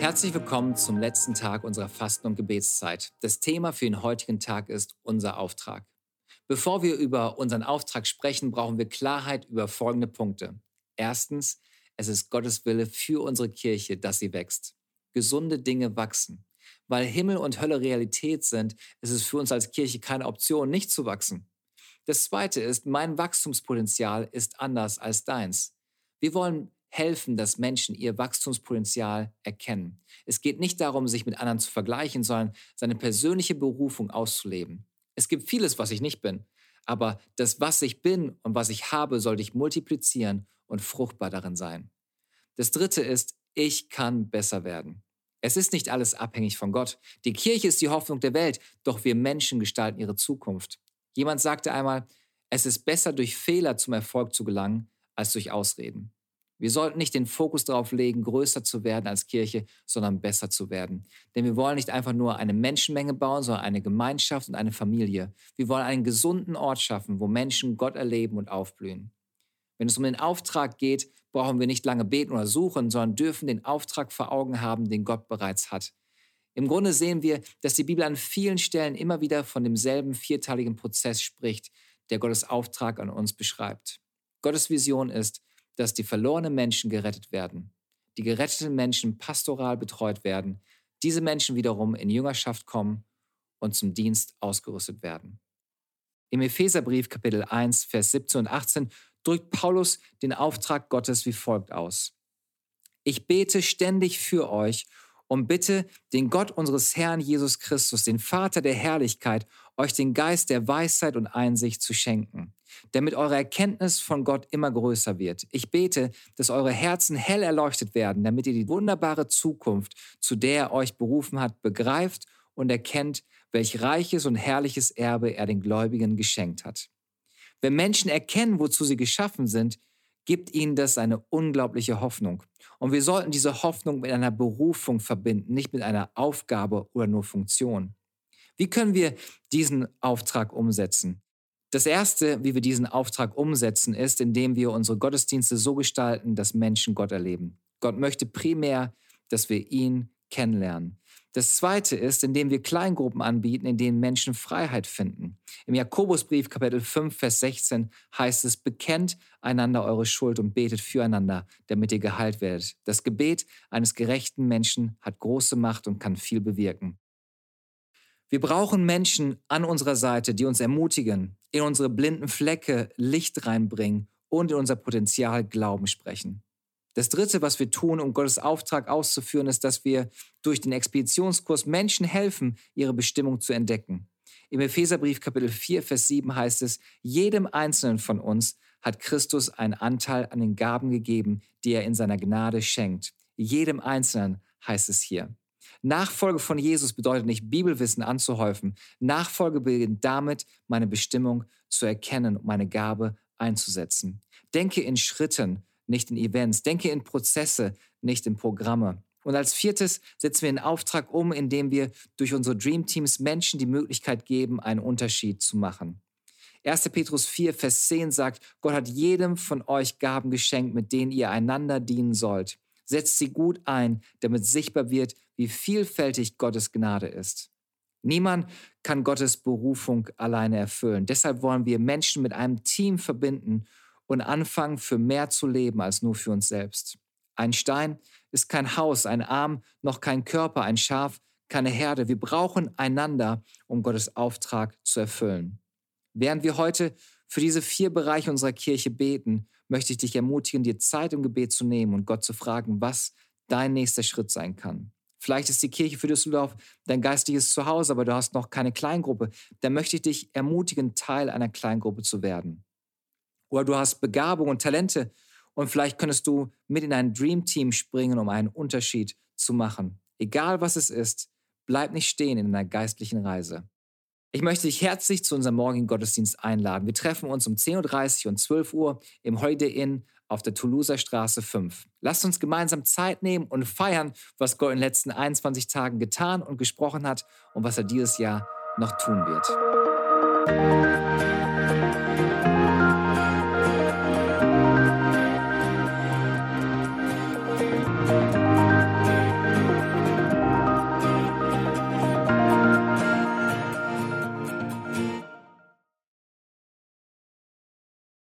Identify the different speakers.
Speaker 1: Herzlich willkommen zum letzten Tag unserer Fasten- und Gebetszeit. Das Thema für den heutigen Tag ist unser Auftrag. Bevor wir über unseren Auftrag sprechen, brauchen wir Klarheit über folgende Punkte. Erstens, es ist Gottes Wille für unsere Kirche, dass sie wächst. Gesunde Dinge wachsen. Weil Himmel und Hölle Realität sind, ist es für uns als Kirche keine Option, nicht zu wachsen. Das Zweite ist, mein Wachstumspotenzial ist anders als deins. Wir wollen helfen, dass Menschen ihr Wachstumspotenzial erkennen. Es geht nicht darum, sich mit anderen zu vergleichen, sondern seine persönliche Berufung auszuleben. Es gibt vieles, was ich nicht bin, aber das, was ich bin und was ich habe, soll dich multiplizieren und fruchtbar darin sein. Das Dritte ist, ich kann besser werden. Es ist nicht alles abhängig von Gott. Die Kirche ist die Hoffnung der Welt, doch wir Menschen gestalten ihre Zukunft. Jemand sagte einmal, es ist besser durch Fehler zum Erfolg zu gelangen, als durch Ausreden. Wir sollten nicht den Fokus darauf legen, größer zu werden als Kirche, sondern besser zu werden. Denn wir wollen nicht einfach nur eine Menschenmenge bauen, sondern eine Gemeinschaft und eine Familie. Wir wollen einen gesunden Ort schaffen, wo Menschen Gott erleben und aufblühen. Wenn es um den Auftrag geht, brauchen wir nicht lange beten oder suchen, sondern dürfen den Auftrag vor Augen haben, den Gott bereits hat. Im Grunde sehen wir, dass die Bibel an vielen Stellen immer wieder von demselben vierteiligen Prozess spricht, der Gottes Auftrag an uns beschreibt. Gottes Vision ist, dass die verlorenen Menschen gerettet werden, die geretteten Menschen pastoral betreut werden, diese Menschen wiederum in Jüngerschaft kommen und zum Dienst ausgerüstet werden. Im Epheserbrief Kapitel 1, Vers 17 und 18 drückt Paulus den Auftrag Gottes wie folgt aus. Ich bete ständig für euch und bitte den Gott unseres Herrn Jesus Christus, den Vater der Herrlichkeit, euch den Geist der Weisheit und Einsicht zu schenken, damit eure Erkenntnis von Gott immer größer wird. Ich bete, dass eure Herzen hell erleuchtet werden, damit ihr die wunderbare Zukunft, zu der er euch berufen hat, begreift und erkennt, welch reiches und herrliches Erbe er den Gläubigen geschenkt hat. Wenn Menschen erkennen, wozu sie geschaffen sind, gibt ihnen das eine unglaubliche Hoffnung. Und wir sollten diese Hoffnung mit einer Berufung verbinden, nicht mit einer Aufgabe oder nur Funktion. Wie können wir diesen Auftrag umsetzen? Das Erste, wie wir diesen Auftrag umsetzen, ist, indem wir unsere Gottesdienste so gestalten, dass Menschen Gott erleben. Gott möchte primär, dass wir ihn kennenlernen. Das zweite ist, indem wir Kleingruppen anbieten, in denen Menschen Freiheit finden. Im Jakobusbrief Kapitel 5, Vers 16 heißt es, bekennt einander eure Schuld und betet füreinander, damit ihr geheilt werdet. Das Gebet eines gerechten Menschen hat große Macht und kann viel bewirken. Wir brauchen Menschen an unserer Seite, die uns ermutigen, in unsere blinden Flecke Licht reinbringen und in unser Potenzial Glauben sprechen. Das Dritte, was wir tun, um Gottes Auftrag auszuführen, ist, dass wir durch den Expeditionskurs Menschen helfen, ihre Bestimmung zu entdecken. Im Epheserbrief Kapitel 4, Vers 7 heißt es, jedem Einzelnen von uns hat Christus einen Anteil an den Gaben gegeben, die er in seiner Gnade schenkt. Jedem Einzelnen heißt es hier. Nachfolge von Jesus bedeutet nicht Bibelwissen anzuhäufen. Nachfolge beginnt damit, meine Bestimmung zu erkennen und meine Gabe einzusetzen. Denke in Schritten, nicht in Events. Denke in Prozesse, nicht in Programme. Und als viertes setzen wir einen Auftrag um, indem wir durch unsere Dream Teams Menschen die Möglichkeit geben, einen Unterschied zu machen. 1. Petrus 4, Vers 10 sagt, Gott hat jedem von euch Gaben geschenkt, mit denen ihr einander dienen sollt. Setzt sie gut ein, damit sichtbar wird, wie vielfältig Gottes Gnade ist. Niemand kann Gottes Berufung alleine erfüllen. Deshalb wollen wir Menschen mit einem Team verbinden und anfangen, für mehr zu leben als nur für uns selbst. Ein Stein ist kein Haus, ein Arm noch kein Körper, ein Schaf keine Herde. Wir brauchen einander, um Gottes Auftrag zu erfüllen. Während wir heute für diese vier Bereiche unserer Kirche beten, möchte ich dich ermutigen, dir Zeit im Gebet zu nehmen und Gott zu fragen, was dein nächster Schritt sein kann. Vielleicht ist die Kirche für Düsseldorf dein geistiges Zuhause, aber du hast noch keine Kleingruppe. Dann möchte ich dich ermutigen, Teil einer Kleingruppe zu werden. Oder du hast Begabung und Talente und vielleicht könntest du mit in ein Dream Team springen, um einen Unterschied zu machen. Egal was es ist, bleib nicht stehen in einer geistlichen Reise. Ich möchte dich herzlich zu unserem morgigen Gottesdienst einladen. Wir treffen uns um 10.30 Uhr und 12 Uhr im Holiday Inn auf der Toulouser Straße 5. Lasst uns gemeinsam Zeit nehmen und feiern, was Gott in den letzten 21 Tagen getan und gesprochen hat und was er dieses Jahr noch tun wird.